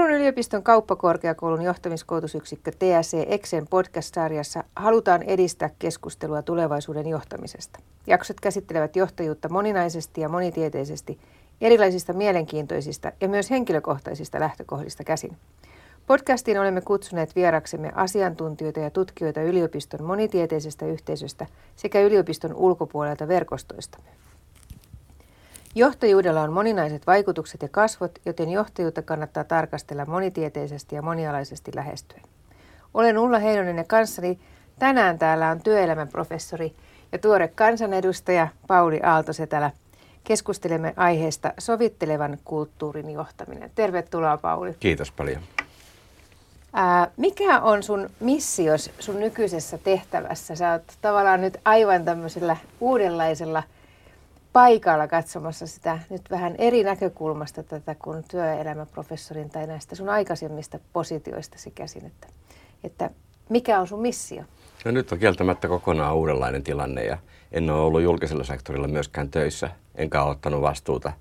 Turun yliopiston kauppakorkeakoulun johtamiskoulutusyksikkö TSC Exen podcast-sarjassa halutaan edistää keskustelua tulevaisuuden johtamisesta. Jaksot käsittelevät johtajuutta moninaisesti ja monitieteisesti erilaisista mielenkiintoisista ja myös henkilökohtaisista lähtökohdista käsin. Podcastiin olemme kutsuneet vieraksemme asiantuntijoita ja tutkijoita yliopiston monitieteisestä yhteisöstä sekä yliopiston ulkopuolelta verkostoista. Johtajuudella on moninaiset vaikutukset ja kasvot, joten johtajuutta kannattaa tarkastella monitieteisesti ja monialaisesti lähestyen. Olen Ulla Heinonen ja kanssani tänään täällä on työelämäprofessori ja tuore kansanedustaja Pauli Aaltosetälä. Keskustelemme aiheesta sovittelevan kulttuurin johtaminen. Tervetuloa Pauli. Kiitos paljon. Ää, mikä on sun missios sun nykyisessä tehtävässä? Sä oot tavallaan nyt aivan tämmöisellä uudenlaisella – paikalla katsomassa sitä nyt vähän eri näkökulmasta tätä kuin työelämäprofessorin tai näistä sun aikaisemmista positioistasi käsin, että, että mikä on sun missio? No nyt on kieltämättä kokonaan uudenlainen tilanne ja en ole ollut julkisella sektorilla myöskään töissä, enkä ole ottanut vastuuta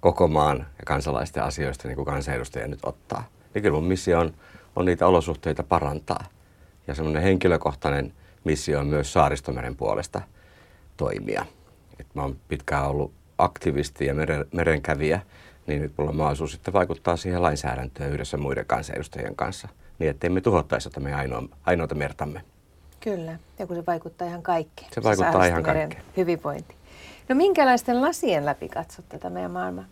koko maan ja kansalaisten asioista niin kuin kansanedustaja nyt ottaa. Niin kyllä mun missio on, on niitä olosuhteita parantaa. Ja semmoinen henkilökohtainen missio on myös Saaristomeren puolesta toimia että mä oon pitkään ollut aktivisti ja meren, merenkävijä, niin nyt mulla on mahdollisuus sitten vaikuttaa siihen lainsäädäntöön yhdessä muiden kansanedustajien kanssa, niin ettei me tuhottaisi sitä meidän ainoa, ainoata mertamme. Kyllä, ja kun se vaikuttaa ihan kaikkeen. Se vaikuttaa ihan kaikkeen. Hyvinvointi. No minkälaisten lasien läpi katsot tätä meidän maailmaa?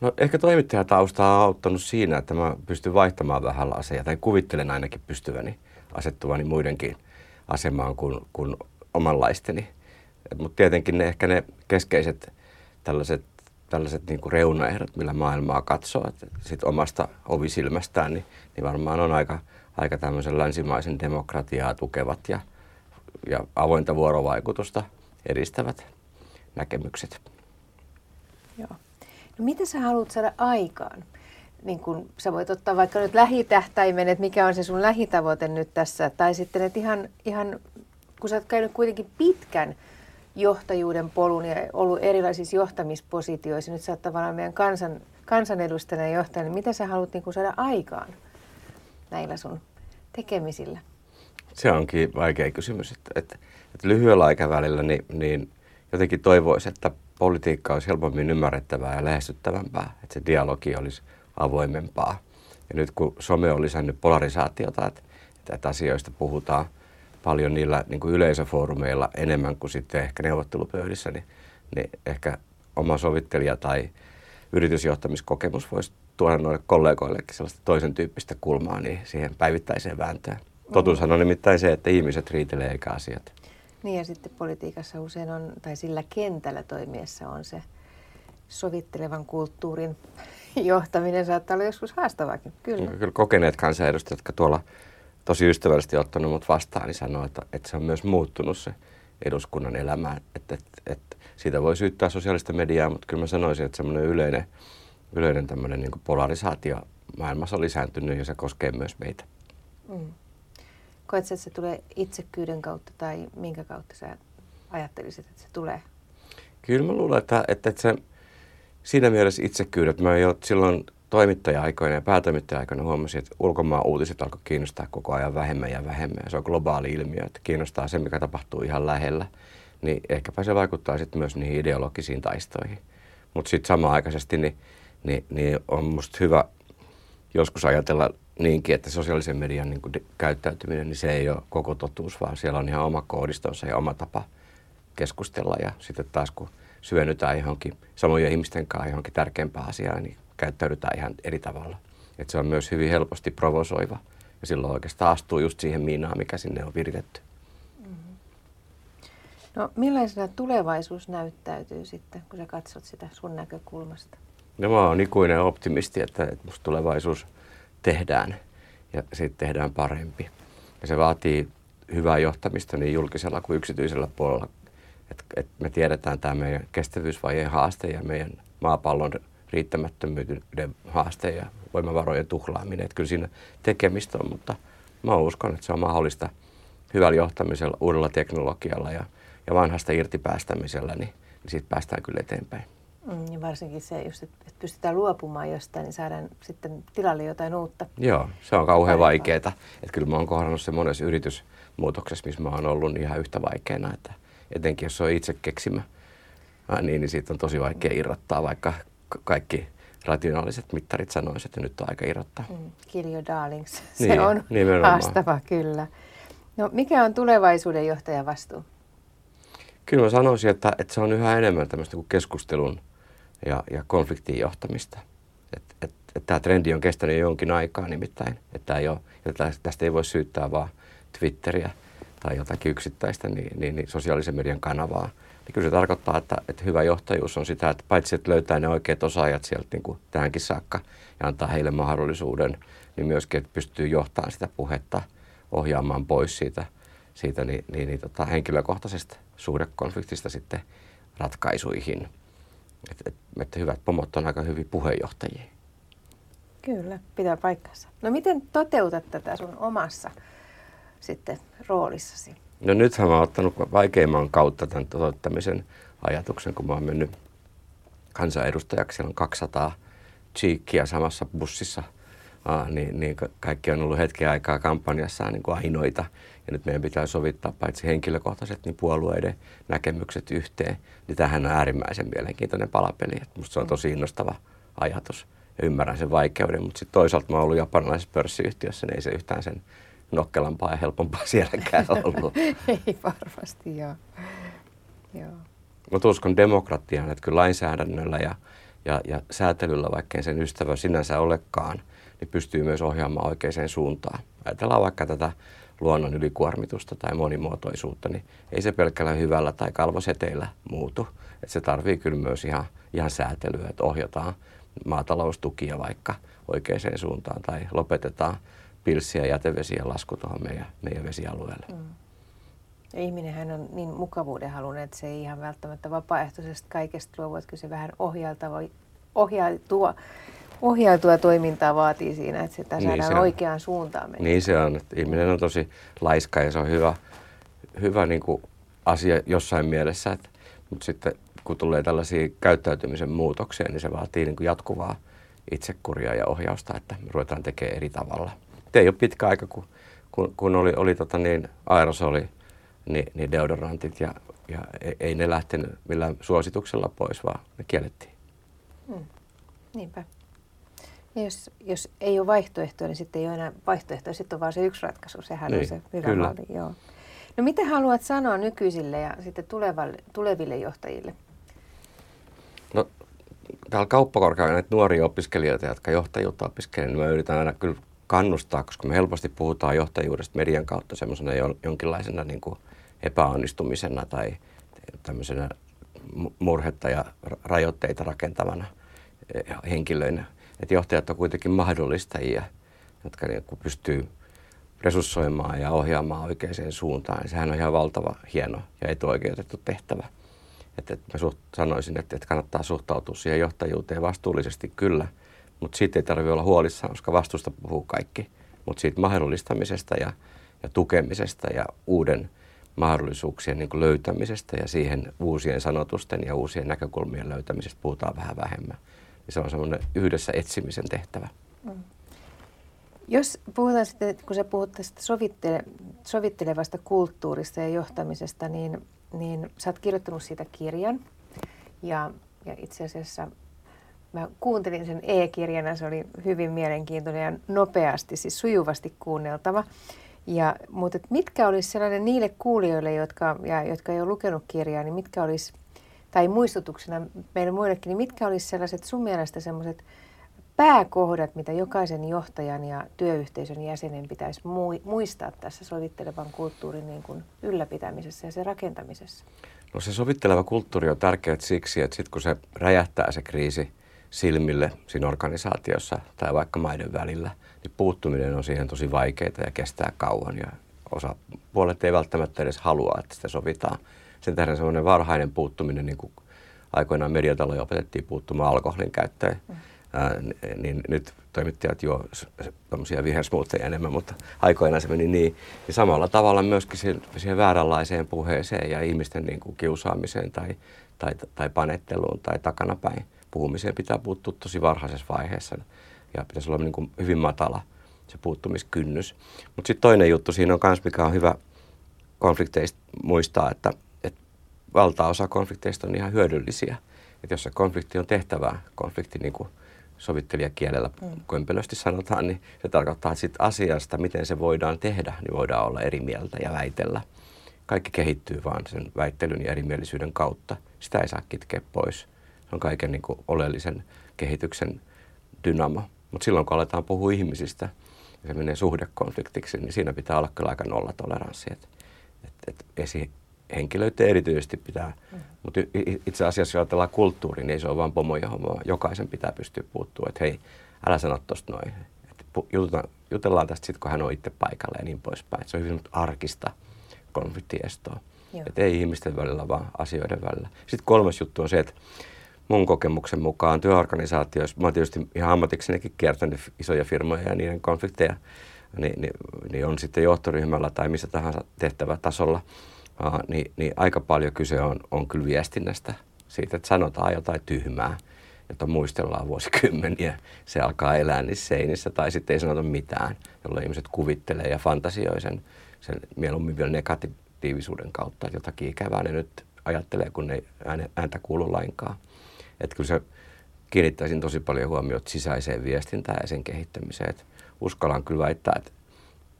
No ehkä toimittajatausta on auttanut siinä, että mä pystyn vaihtamaan vähän laseja, tai kuvittelen ainakin pystyväni asettuvani muidenkin asemaan kuin, kuin omanlaisteni. Mutta tietenkin ne ehkä ne keskeiset tällaiset, tällaiset niin kuin reunaehdot, millä maailmaa katsoo, että sit omasta ovisilmästään, niin, niin varmaan on aika, aika tämmöisen länsimaisen demokratiaa tukevat ja, ja avointa vuorovaikutusta edistävät näkemykset. Joo. No mitä sä haluat saada aikaan? Niin kun sä voit ottaa vaikka nyt lähitähtäimen, että mikä on se sun lähitavoite nyt tässä, tai sitten, että ihan, ihan kun sä oot käynyt kuitenkin pitkän johtajuuden polun ja ollut erilaisissa johtamispositioissa. Nyt sä oot tavallaan meidän kansan, kansanedustajana ja johtajana. Mitä sä haluat niin saada aikaan näillä sun tekemisillä? Se onkin vaikea kysymys. Että, että, että lyhyellä aikavälillä niin, niin jotenkin toivoisi, että politiikka olisi helpommin ymmärrettävää ja lähestyttävämpää. Että se dialogi olisi avoimempaa. Ja nyt kun some on lisännyt polarisaatiota, että, että asioista puhutaan – paljon niillä niin kuin yleisöfoorumeilla enemmän kuin sitten ehkä neuvottelupöydissä, niin, niin ehkä oma sovittelija tai yritysjohtamiskokemus voisi tuoda noille kollegoillekin sellaista toisen tyyppistä kulmaa niin siihen päivittäiseen vääntöön. Totuushan on nimittäin se, että ihmiset riitelee eikä asiat. Niin ja sitten politiikassa usein on, tai sillä kentällä toimiessa on se sovittelevan kulttuurin johtaminen saattaa olla joskus haastavaakin. Kyllä. Kyllä kokeneet kansanedustajat, jotka tuolla tosi ystävällisesti ottanut mut vastaan, niin sanoi, että, että se on myös muuttunut se eduskunnan elämä. Että, että, että siitä voi syyttää sosiaalista mediaa, mutta kyllä mä sanoisin, että semmoinen yleinen, yleinen tämmöinen niin polarisaatio maailmassa on lisääntynyt ja se koskee myös meitä. Mm. Koetko, että se tulee itsekyyden kautta tai minkä kautta sä ajattelisit, että se tulee? Kyllä mä luulen, että, että, että se siinä mielessä itsekyydet, mä jo silloin toimittaja-aikoina ja päätoimittaja-aikoina huomasin, että ulkomaan uutiset alkoi kiinnostaa koko ajan vähemmän ja vähemmän. Se on globaali ilmiö, että kiinnostaa se, mikä tapahtuu ihan lähellä. Niin ehkäpä se vaikuttaa sitten myös niihin ideologisiin taistoihin. Mutta sitten samanaikaisesti niin, niin, niin on musta hyvä joskus ajatella niinkin, että sosiaalisen median niin kuin käyttäytyminen, niin se ei ole koko totuus, vaan siellä on ihan oma koodistonsa ja oma tapa keskustella. Ja sitten taas kun syvennytään johonkin samojen ihmisten kanssa johonkin tärkeämpään asiaan, niin käyttäydytään ihan eri tavalla. Et se on myös hyvin helposti provosoiva ja silloin oikeastaan astuu just siihen miinaan, mikä sinne on viritetty. Mm-hmm. No millaisena tulevaisuus näyttäytyy sitten, kun sä katsot sitä sun näkökulmasta? No mä oon ikuinen optimisti, että, että musta tulevaisuus tehdään ja siitä tehdään parempi. Ja se vaatii hyvää johtamista niin julkisella kuin yksityisellä puolella. Et, et me tiedetään tämä meidän kestävyysvajeen haaste ja meidän maapallon riittämättömyyden haaste ja voimavarojen tuhlaaminen. Että kyllä siinä tekemistä on, mutta mä uskon, että se on mahdollista hyvällä johtamisella, uudella teknologialla ja, ja vanhasta irtipäästämisellä, niin, niin siitä päästään kyllä eteenpäin. Mm, ja varsinkin se, just, että pystytään luopumaan jostain, niin saadaan sitten tilalle jotain uutta. Joo, se on kauhean vaikeaa. Että kyllä mä oon kohdannut se monessa yritysmuutoksessa, missä mä oon ollut niin ihan yhtä vaikeana, että etenkin jos se on itse keksimä, niin, niin siitä on tosi vaikea irrottaa, vaikka kaikki rationaaliset mittarit sanoisivat, että nyt on aika irrottaa. Mm, kill your darlings. Se niin, on nimenomaan. haastava kyllä. No, mikä on tulevaisuuden johtajan vastuu? Kyllä mä sanoisin, että, että se on yhä enemmän tämmöistä kuin keskustelun ja, ja konfliktin johtamista. Et, et, et tämä trendi on kestänyt jonkin aikaa nimittäin. Että ei ole, tästä ei voi syyttää vaan Twitteriä tai jotakin yksittäistä niin, niin, niin sosiaalisen median kanavaa. Niin kyllä se tarkoittaa, että, että hyvä johtajuus on sitä, että paitsi että löytää ne oikeat osaajat sieltä niin kuin tähänkin saakka ja antaa heille mahdollisuuden, niin myöskin, että pystyy johtamaan sitä puhetta, ohjaamaan pois siitä, siitä niin, niin, niin tota, henkilökohtaisesta suhdekonfliktista sitten ratkaisuihin. Että et, et hyvät pomot on aika hyviä puheenjohtajia. Kyllä, pitää paikkansa. No miten toteutat tätä sun omassa sitten roolissasi? No nythän mä oon ottanut vaikeimman kautta tämän toteuttamisen ajatuksen, kun mä oon mennyt kansanedustajaksi. Siellä on 200 chiikkiä samassa bussissa, Aa, niin, niin kaikki on ollut hetken aikaa kampanjassaan niin kuin ainoita. Ja nyt meidän pitää sovittaa paitsi henkilökohtaiset, niin puolueiden näkemykset yhteen. Niin tähän on äärimmäisen mielenkiintoinen palapeli. Et musta se on tosi innostava ajatus ja ymmärrän sen vaikeuden. Mutta sitten toisaalta mä oon ollut japanilaisessa pörssiyhtiössä, niin ei se yhtään sen nokkelampaa ja helpompaa sielläkään ollut. Ei varmasti, joo. joo. Mutta uskon demokratiaan, että kyllä lainsäädännöllä ja, ja, ja säätelyllä, vaikkei sen ystävä sinänsä olekaan, niin pystyy myös ohjaamaan oikeaan suuntaan. Ajatellaan vaikka tätä luonnon ylikuormitusta tai monimuotoisuutta, niin ei se pelkällä hyvällä tai kalvoseteillä muutu. Et se tarvii kyllä myös ihan, ihan säätelyä, että ohjataan maataloustukia vaikka oikeaan suuntaan tai lopetetaan pilssi- ja jätevesien lasku tuohon meidän, meidän vesialueelle. Mm. Ja ihminenhän on niin mukavuuden halunnut, että se ei ihan välttämättä vapaaehtoisesti kaikesta luovu, että kyllä se vähän ohjaltava, ohjautua, ohjautua toimintaa vaatii siinä, että sitä niin saadaan se oikeaan suuntaan mennä. Niin se on, että ihminen on tosi laiska ja se on hyvä, hyvä niin kuin asia jossain mielessä, että, mutta sitten kun tulee tällaisia käyttäytymisen muutoksia, niin se vaatii niin kuin jatkuvaa itsekuria ja ohjausta, että me ruvetaan tekemään eri tavalla ei ole pitkä aika, kun, kun, kun oli, oli tota niin, aerosoli, niin, niin deodorantit ja, ja ei, ei ne lähtenyt millään suosituksella pois, vaan ne kiellettiin. Hmm. Niinpä. Ja jos, jos ei ole vaihtoehtoja, niin sitten ei ole enää vaihtoehtoja, sitten on vain se yksi ratkaisu, sehän niin, on se hyvä kyllä. malli. Joo. No mitä haluat sanoa nykyisille ja sitten tulevalle, tuleville johtajille? No täällä kauppakorkealla näitä nuoria opiskelijoita, jotka johtajuutta opiskelevat, niin mä yritän aina kyllä kannustaa, koska me helposti puhutaan johtajuudesta median kautta semmoisena jonkinlaisena niin kuin epäonnistumisena tai tämmöisenä murhetta ja rajoitteita rakentavana eh, henkilöinä. Että johtajat on kuitenkin mahdollistajia, jotka niin pystyy resurssoimaan ja ohjaamaan oikeaan suuntaan. Sehän on ihan valtava, hieno ja etuoikeutettu tehtävä. Että, että mä suht, sanoisin, että, että kannattaa suhtautua siihen johtajuuteen vastuullisesti kyllä – mutta siitä ei tarvitse olla huolissaan, koska vastusta puhuu kaikki. Mutta siitä mahdollistamisesta ja, ja tukemisesta ja uuden mahdollisuuksien niin löytämisestä ja siihen uusien sanotusten ja uusien näkökulmien löytämisestä puhutaan vähän vähemmän. Ja se on semmoinen yhdessä etsimisen tehtävä. Mm. Jos puhutaan sitten, kun sä puhut tästä sovittele, sovittelevasta kulttuurista ja johtamisesta, niin, niin sä oot kirjoittanut siitä kirjan. Ja, ja itse asiassa Mä kuuntelin sen e-kirjana, se oli hyvin mielenkiintoinen ja nopeasti, siis sujuvasti kuunneltava. Ja, mutta mitkä olisi sellainen niille kuulijoille, jotka, ja, jotka ei ole lukenut kirjaa, niin mitkä olisi, tai muistutuksena meille muillekin, niin mitkä olisi sellaiset sun mielestä sellaiset pääkohdat, mitä jokaisen johtajan ja työyhteisön jäsenen pitäisi muistaa tässä sovittelevan kulttuurin niin kuin ylläpitämisessä ja sen rakentamisessa? No se sovitteleva kulttuuri on tärkeä siksi, että sitten kun se räjähtää se kriisi, silmille siinä organisaatiossa tai vaikka maiden välillä, niin puuttuminen on siihen tosi vaikeaa ja kestää kauan ja osa puolet ei välttämättä edes halua, että sitä sovitaan. Sen tähden semmoinen varhainen puuttuminen, niin kuin aikoinaan mediataloja opetettiin puuttumaan alkoholin käyttöön, mm. ää, niin nyt toimittajat juo tämmöisiä vihersmuutteja enemmän, mutta aikoinaan se meni niin. Ja samalla tavalla myöskin siihen, siihen vääränlaiseen puheeseen ja ihmisten niin kuin kiusaamiseen tai tai, tai panetteluun tai takanapäin. Puhumiseen pitää puuttua tosi varhaisessa vaiheessa ja pitäisi olla niin kuin hyvin matala se puuttumiskynnys. Mutta sitten toinen juttu siinä on myös, mikä on hyvä konflikteista muistaa, että, että valtaosa konflikteista on ihan hyödyllisiä. Että jos se konflikti on tehtävää, konflikti niin kuin sovittelijakielellä mm. kömpelösti sanotaan, niin se tarkoittaa, että sit asiasta, miten se voidaan tehdä, niin voidaan olla eri mieltä ja väitellä. Kaikki kehittyy vaan sen väittelyn ja erimielisyyden kautta. Sitä ei saa kitkeä pois. On kaiken niin kuin oleellisen kehityksen dynamo. Mutta silloin kun aletaan puhua ihmisistä ja se menee suhdekonfliktiksi, niin siinä pitää olla kyllä aika nollatoleranssi. Et, et, et esihenkilöitä erityisesti pitää, mm. mutta itse asiassa jos ajatellaan kulttuuri, niin ei se ole vain pomoja. Jokaisen pitää pystyä puuttua, että hei, älä sano tuosta noin. jutellaan, jutellaan tästä sitten, kun hän on itse paikalla ja niin poispäin. Et se on hyvin arkista konfliktiestoa. Että ei ihmisten välillä, vaan asioiden välillä. Sitten kolmas juttu on se, että mun kokemuksen mukaan työorganisaatioissa, mä oon tietysti ihan ammatiksenikin kiertänyt isoja firmoja ja niiden konflikteja, niin, niin, niin on sitten johtoryhmällä tai missä tahansa tehtävätasolla, uh, niin, niin aika paljon kyse on, on kyllä viestinnästä siitä, että sanotaan jotain tyhmää, jota muistellaan vuosikymmeniä. Se alkaa elää niissä seinissä tai sitten ei sanota mitään, jolloin ihmiset kuvittelee ja fantasioi sen, sen mieluummin vielä negatiivisuuden kautta, että jotakin ikävää ne nyt ajattelee, kun ei ääntä kuulu lainkaan. Että kyllä se kiinnittäisin tosi paljon huomiota sisäiseen viestintään ja sen kehittämiseen. Et uskallan kyllä väittää, että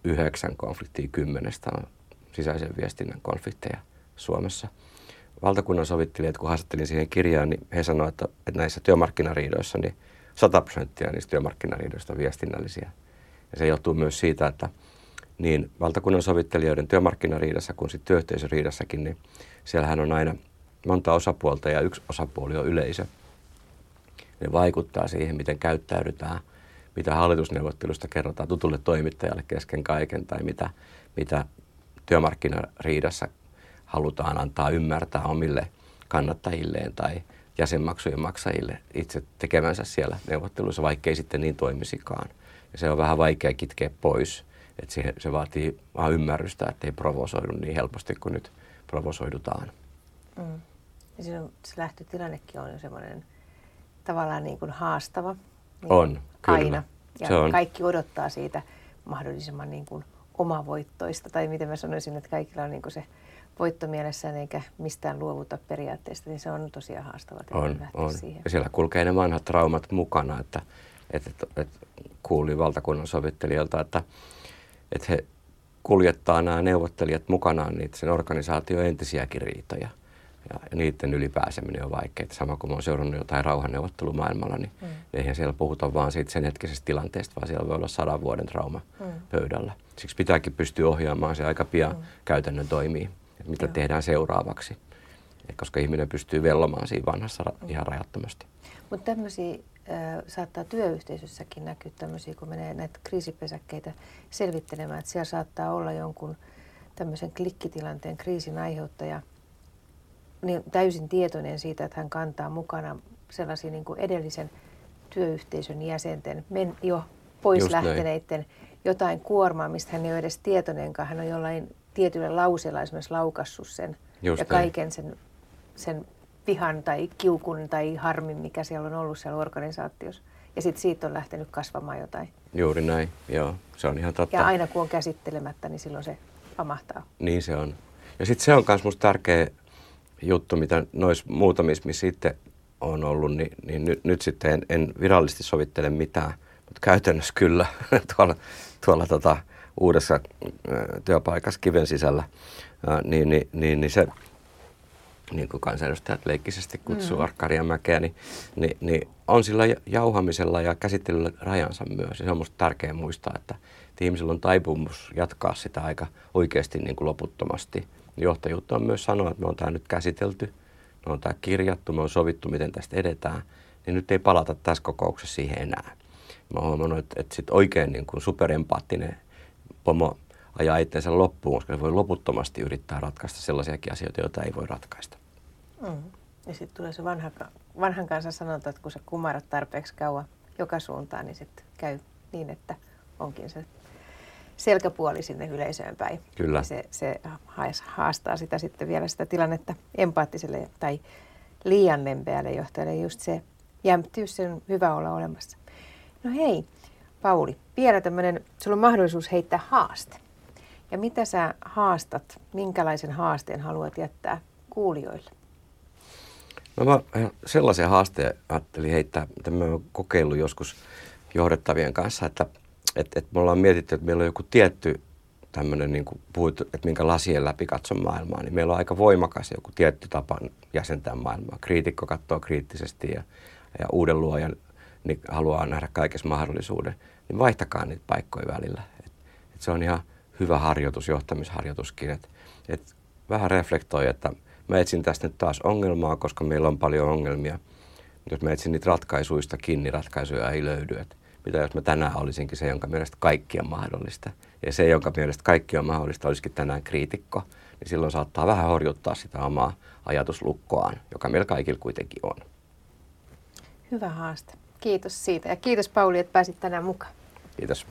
yhdeksän konfliktia kymmenestä on sisäisen viestinnän konflikteja Suomessa. Valtakunnan sovittelijat, kun haastattelin siihen kirjaan, niin he sanoivat, että, että näissä työmarkkinariidoissa niin 100 prosenttia niistä työmarkkinariidoista on viestinnällisiä. Ja se johtuu myös siitä, että niin valtakunnan sovittelijoiden työmarkkinariidassa kuin sitten työyhteisöriidassakin, niin siellähän on aina – monta osapuolta ja yksi osapuoli on yleisö. Ne vaikuttaa siihen, miten käyttäydytään, mitä hallitusneuvottelusta kerrotaan tutulle toimittajalle kesken kaiken tai mitä, mitä työmarkkinariidassa halutaan antaa ymmärtää omille kannattajilleen tai jäsenmaksujen maksajille itse tekemänsä siellä neuvotteluissa, vaikkei sitten niin toimisikaan. Ja se on vähän vaikea kitkeä pois, että se, se vaatii vaan ymmärrystä, että ei provosoidu niin helposti kuin nyt provosoidutaan. Mm. Ja silloin se lähtötilannekin on jo semmoinen tavallaan niin kuin haastava. Niin on, kyllä. Aina. Ja se on. kaikki odottaa siitä mahdollisimman niin kuin omavoittoista. Tai miten mä sanoisin, että kaikilla on niin kuin se voitto mielessään eikä mistään luovuta periaatteesta, niin se on tosiaan haastava on, on. Siihen. Ja siellä kulkee ne vanhat traumat mukana, että, että, että, että kuuli valtakunnan sovittelijalta, että, että he kuljettaa nämä neuvottelijat mukanaan niitä sen organisaation entisiäkin riitoja – ja, niiden ylipääseminen on vaikeaa. Sama kuin olen seurannut jotain rauhanneuvottelumaailmalla, niin mm. eihän siellä puhuta vaan siitä sen hetkisestä tilanteesta, vaan siellä voi olla sadan vuoden trauma mm. pöydällä. Siksi pitääkin pystyä ohjaamaan se aika pian mm. käytännön toimii, että mitä Joo. tehdään seuraavaksi. Ja koska ihminen pystyy vellomaan siinä vanhassa mm. ihan rajattomasti. Mutta tämmöisiä äh, saattaa työyhteisössäkin näkyä tämmöisiä, kun menee näitä kriisipesäkkeitä selvittelemään, että siellä saattaa olla jonkun tämmöisen klikkitilanteen kriisin aiheuttaja – niin täysin tietoinen siitä, että hän kantaa mukana sellaisia niin kuin edellisen työyhteisön jäsenten, men, jo pois Just lähteneiden näin. jotain kuormaa, mistä hän ei ole edes tietoinenkaan. Hän on jollain tietyllä lauseella esimerkiksi laukassut sen Just ja kaiken sen, sen vihan tai kiukun tai harmin, mikä siellä on ollut siellä organisaatiossa. Ja sitten siitä on lähtenyt kasvamaan jotain. Juuri näin, joo. Se on ihan totta. Ja aina kun on käsittelemättä, niin silloin se pamahtaa. Niin se on. Ja sitten se on myös minusta tärkeä juttu, mitä noissa muutamissa, missä sitten on ollut, niin, niin nyt, nyt sitten en, en virallisesti sovittele mitään, mutta käytännössä kyllä tuolla, tuolla tota, uudessa työpaikassa kiven sisällä, ää, niin, niin, niin, niin se, niin kuin kansanedustajat leikkisesti kutsuu mm. Arkkaria mäkeä, niin, niin, niin on sillä jauhamisella ja käsittelyllä rajansa myös. Ja se on minusta tärkeää muistaa, että, että ihmisillä on taipumus jatkaa sitä aika oikeasti niin kuin loputtomasti – johtajuutta on myös sanoa, että me on tämä nyt käsitelty, me on tämä kirjattu, me on sovittu, miten tästä edetään, niin nyt ei palata tässä kokouksessa siihen enää. Mä oon huomannut, että, että sit oikein niin kuin superempaattinen pomo ajaa itsensä loppuun, koska se voi loputtomasti yrittää ratkaista sellaisiakin asioita, joita ei voi ratkaista. Mm. Ja sitten tulee se vanha, vanhan kanssa sanonta, että kun sä kumarat tarpeeksi kauan joka suuntaan, niin sitten käy niin, että onkin se selkäpuoli sinne yleisöön päin. Kyllä. Ja se, se haastaa sitä sitten vielä sitä tilannetta empaattiselle tai liian lempeälle johtajalle just se jämptyys, sen hyvä olla olemassa. No hei, Pauli, vielä tämmöinen, sulla on mahdollisuus heittää haaste. Ja mitä sä haastat, minkälaisen haasteen haluat jättää kuulijoille? No mä sellaisen haasteen ajattelin heittää, mitä mä oon kokeillut joskus johdettavien kanssa, että, että, että me ollaan mietitty, että meillä on joku tietty tämmöinen, niin kuin että minkä lasien läpi katson maailmaa, niin meillä on aika voimakas joku tietty tapa jäsentää maailmaa. Kriitikko katsoo kriittisesti ja, ja uuden luojan niin haluaa nähdä kaikessa mahdollisuuden, niin vaihtakaa niitä paikkoja välillä. Et, et se on ihan hyvä harjoitus, johtamisharjoituskin, että et vähän reflektoi, että mä etsin tästä nyt taas ongelmaa, koska meillä on paljon ongelmia. Jos mä etsin niitä ratkaisuista kiinni, ratkaisuja ei löydy. Et mitä jos mä tänään olisinkin se, jonka mielestä kaikki on mahdollista. Ja se, jonka mielestä kaikki on mahdollista, olisikin tänään kriitikko. Niin silloin saattaa vähän horjuttaa sitä omaa ajatuslukkoaan, joka meillä kaikilla kuitenkin on. Hyvä haaste. Kiitos siitä ja kiitos Pauli, että pääsit tänään mukaan. Kiitos.